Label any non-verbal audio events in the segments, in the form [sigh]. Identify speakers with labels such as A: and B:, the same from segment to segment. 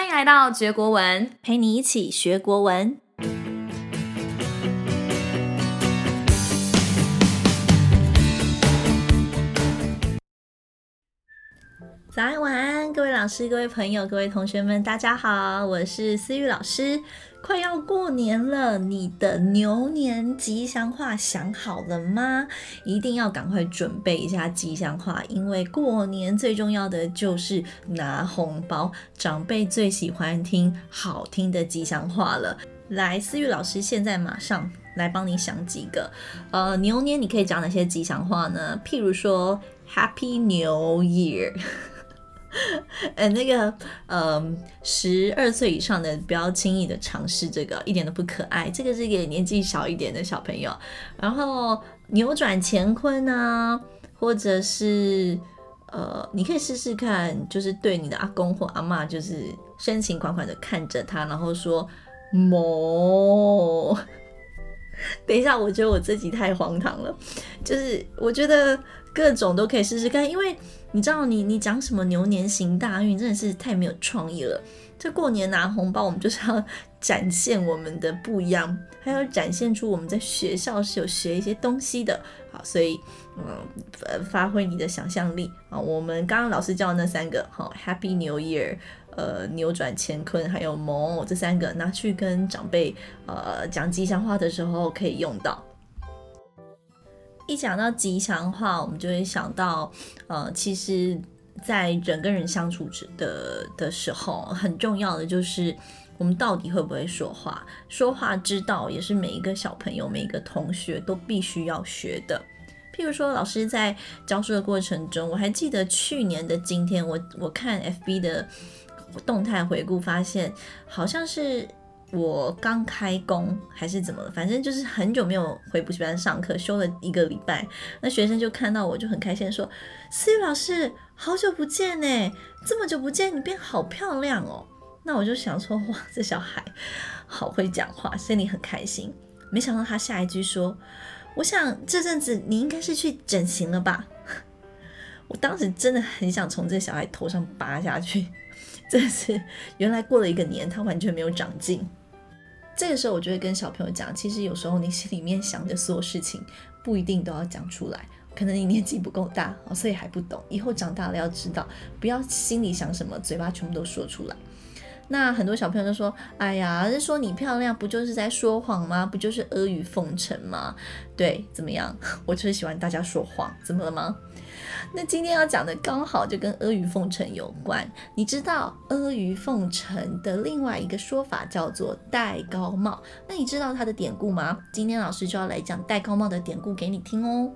A: 欢迎来到学国文，陪你一起学国文。早安晚安，各位老师、各位朋友、各位同学们，大家好，我是思玉老师。快要过年了，你的牛年吉祥话想好了吗？一定要赶快准备一下吉祥话，因为过年最重要的就是拿红包，长辈最喜欢听好听的吉祥话了。来，思玉老师现在马上来帮你想几个，呃，牛年你可以讲哪些吉祥话呢？譬如说 Happy New Year。[laughs] 呃，那个，呃，十二岁以上的不要轻易的尝试这个，一点都不可爱。这个是给年纪小一点的小朋友。然后扭转乾坤啊，或者是呃，你可以试试看，就是对你的阿公或阿嬷，就是深情款款的看着他，然后说“某”。等一下，我觉得我自己太荒唐了，就是我觉得各种都可以试试看，因为。你知道你你讲什么牛年行大运，真的是太没有创意了。这过年拿红包，我们就是要展现我们的不一样，还要展现出我们在学校是有学一些东西的。好，所以嗯，发挥你的想象力啊。我们刚刚老师教的那三个，好，Happy New Year，呃，扭转乾坤，还有萌这三个，拿去跟长辈呃讲吉祥话的时候可以用到。一讲到吉祥话，我们就会想到，呃，其实，在人跟人相处的的时候，很重要的就是我们到底会不会说话。说话之道也是每一个小朋友、每一个同学都必须要学的。譬如说，老师在教书的过程中，我还记得去年的今天，我我看 FB 的动态回顾，发现好像是。我刚开工还是怎么了？反正就是很久没有回补习班上课，休了一个礼拜。那学生就看到我就很开心说：“思雨老师，好久不见呢，这么久不见，你变好漂亮哦。”那我就想说：“哇，这小孩好会讲话，心里很开心。”没想到他下一句说：“我想这阵子你应该是去整形了吧？” [laughs] 我当时真的很想从这小孩头上拔下去。真是，原来过了一个年，他完全没有长进。这个时候，我就会跟小朋友讲，其实有时候你心里面想的所有事情，不一定都要讲出来。可能你年纪不够大，所以还不懂。以后长大了要知道，不要心里想什么，嘴巴全部都说出来。那很多小朋友都说：“哎呀，是说你漂亮，不就是在说谎吗？不就是阿谀奉承吗？”对，怎么样？[laughs] 我就是喜欢大家说谎，怎么了吗？那今天要讲的刚好就跟阿谀奉承有关。你知道阿谀奉承的另外一个说法叫做戴高帽。那你知道它的典故吗？今天老师就要来讲戴高帽的典故给你听哦。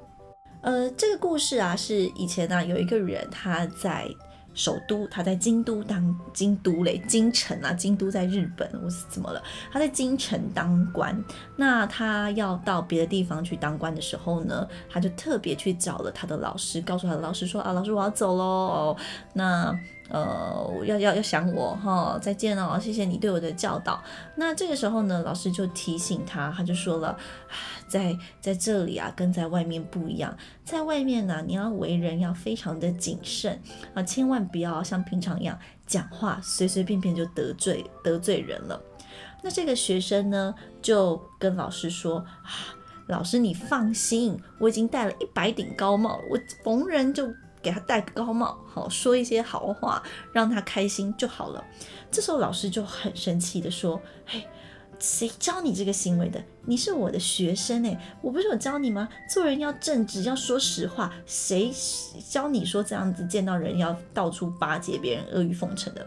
A: 呃，这个故事啊，是以前呢、有一个人他在。首都，他在京都当京都嘞，京城啊，京都在日本，我是怎么了？他在京城当官，那他要到别的地方去当官的时候呢，他就特别去找了他的老师，告诉他的老师说啊，老师我要走喽，哦，那。呃，要要要想我哈，再见哦，谢谢你对我的教导。那这个时候呢，老师就提醒他，他就说了，在在这里啊，跟在外面不一样，在外面呢，你要为人要非常的谨慎啊，千万不要像平常一样讲话随随便便就得罪得罪人了。那这个学生呢，就跟老师说啊，老师你放心，我已经戴了一百顶高帽了，我逢人就。给他戴个高帽，好说一些好话，让他开心就好了。这时候老师就很生气的说：“嘿，谁教你这个行为的？你是我的学生诶，我不是有教你吗？做人要正直，要说实话。谁教你说这样子见到人要到处巴结别人、阿谀奉承的？”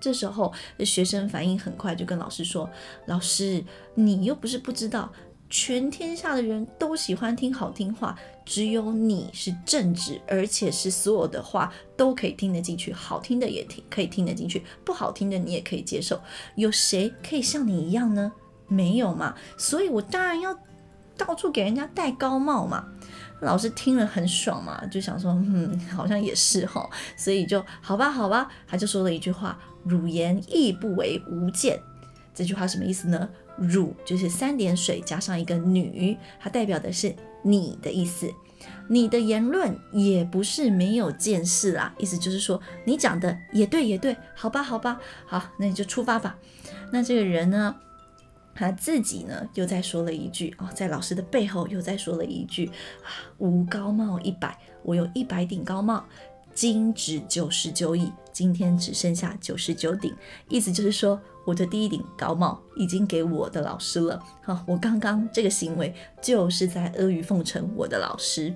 A: 这时候学生反应很快，就跟老师说：“老师，你又不是不知道。”全天下的人都喜欢听好听话，只有你是正直，而且是所有的话都可以听得进去，好听的也听可以听得进去，不好听的你也可以接受。有谁可以像你一样呢？没有嘛，所以我当然要到处给人家戴高帽嘛。老师听了很爽嘛，就想说，嗯，好像也是哈，所以就好吧，好吧，他就说了一句话：“汝言亦不为吾见。”这句话什么意思呢？汝就是三点水加上一个女，它代表的是你的意思。你的言论也不是没有见识啦。意思就是说，你讲的也对，也对，好吧，好吧，好，那你就出发吧。那这个人呢，他自己呢又再说了一句哦，在老师的背后又再说了一句啊，吾高帽一百，我有一百顶高帽。今值九十九矣，今天只剩下九十九顶，意思就是说，我的第一顶高帽已经给我的老师了。好，我刚刚这个行为就是在阿谀奉承我的老师。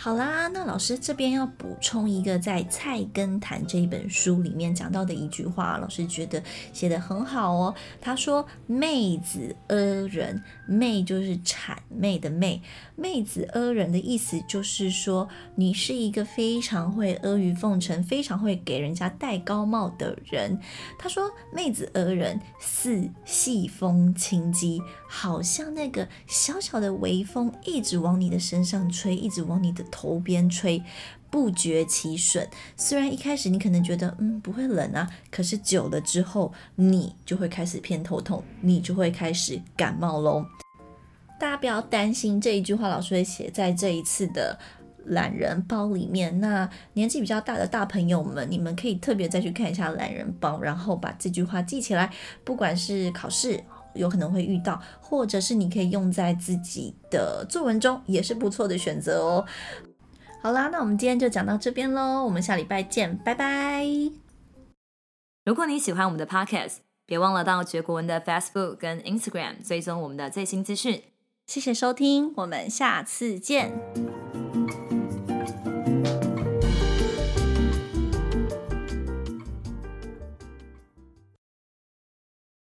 A: 好啦，那老师这边要补充一个在《菜根谭》这一本书里面讲到的一句话，老师觉得写得很好哦。他说：“妹子阿人，妹就是谄媚的媚，妹子阿人的意思就是说，你是一个非常会阿谀奉承、非常会给人家戴高帽的人。”他说：“妹子阿人，似细风轻击，好像那个小小的微风一直往你的身上吹，一直往你的。”头边吹，不觉其损。虽然一开始你可能觉得嗯不会冷啊，可是久了之后，你就会开始偏头痛，你就会开始感冒喽。大家不要担心，这一句话老师会写在这一次的懒人包里面。那年纪比较大的大朋友们，你们可以特别再去看一下懒人包，然后把这句话记起来。不管是考试有可能会遇到，或者是你可以用在自己的作文中，也是不错的选择哦。好啦，那我们今天就讲到这边喽，我们下礼拜见，拜拜。
B: 如果你喜欢我们的 Podcast，别忘了到觉国文的 Facebook 跟 Instagram 追踪我们的最新资讯。
A: 谢谢收听，我们下次见。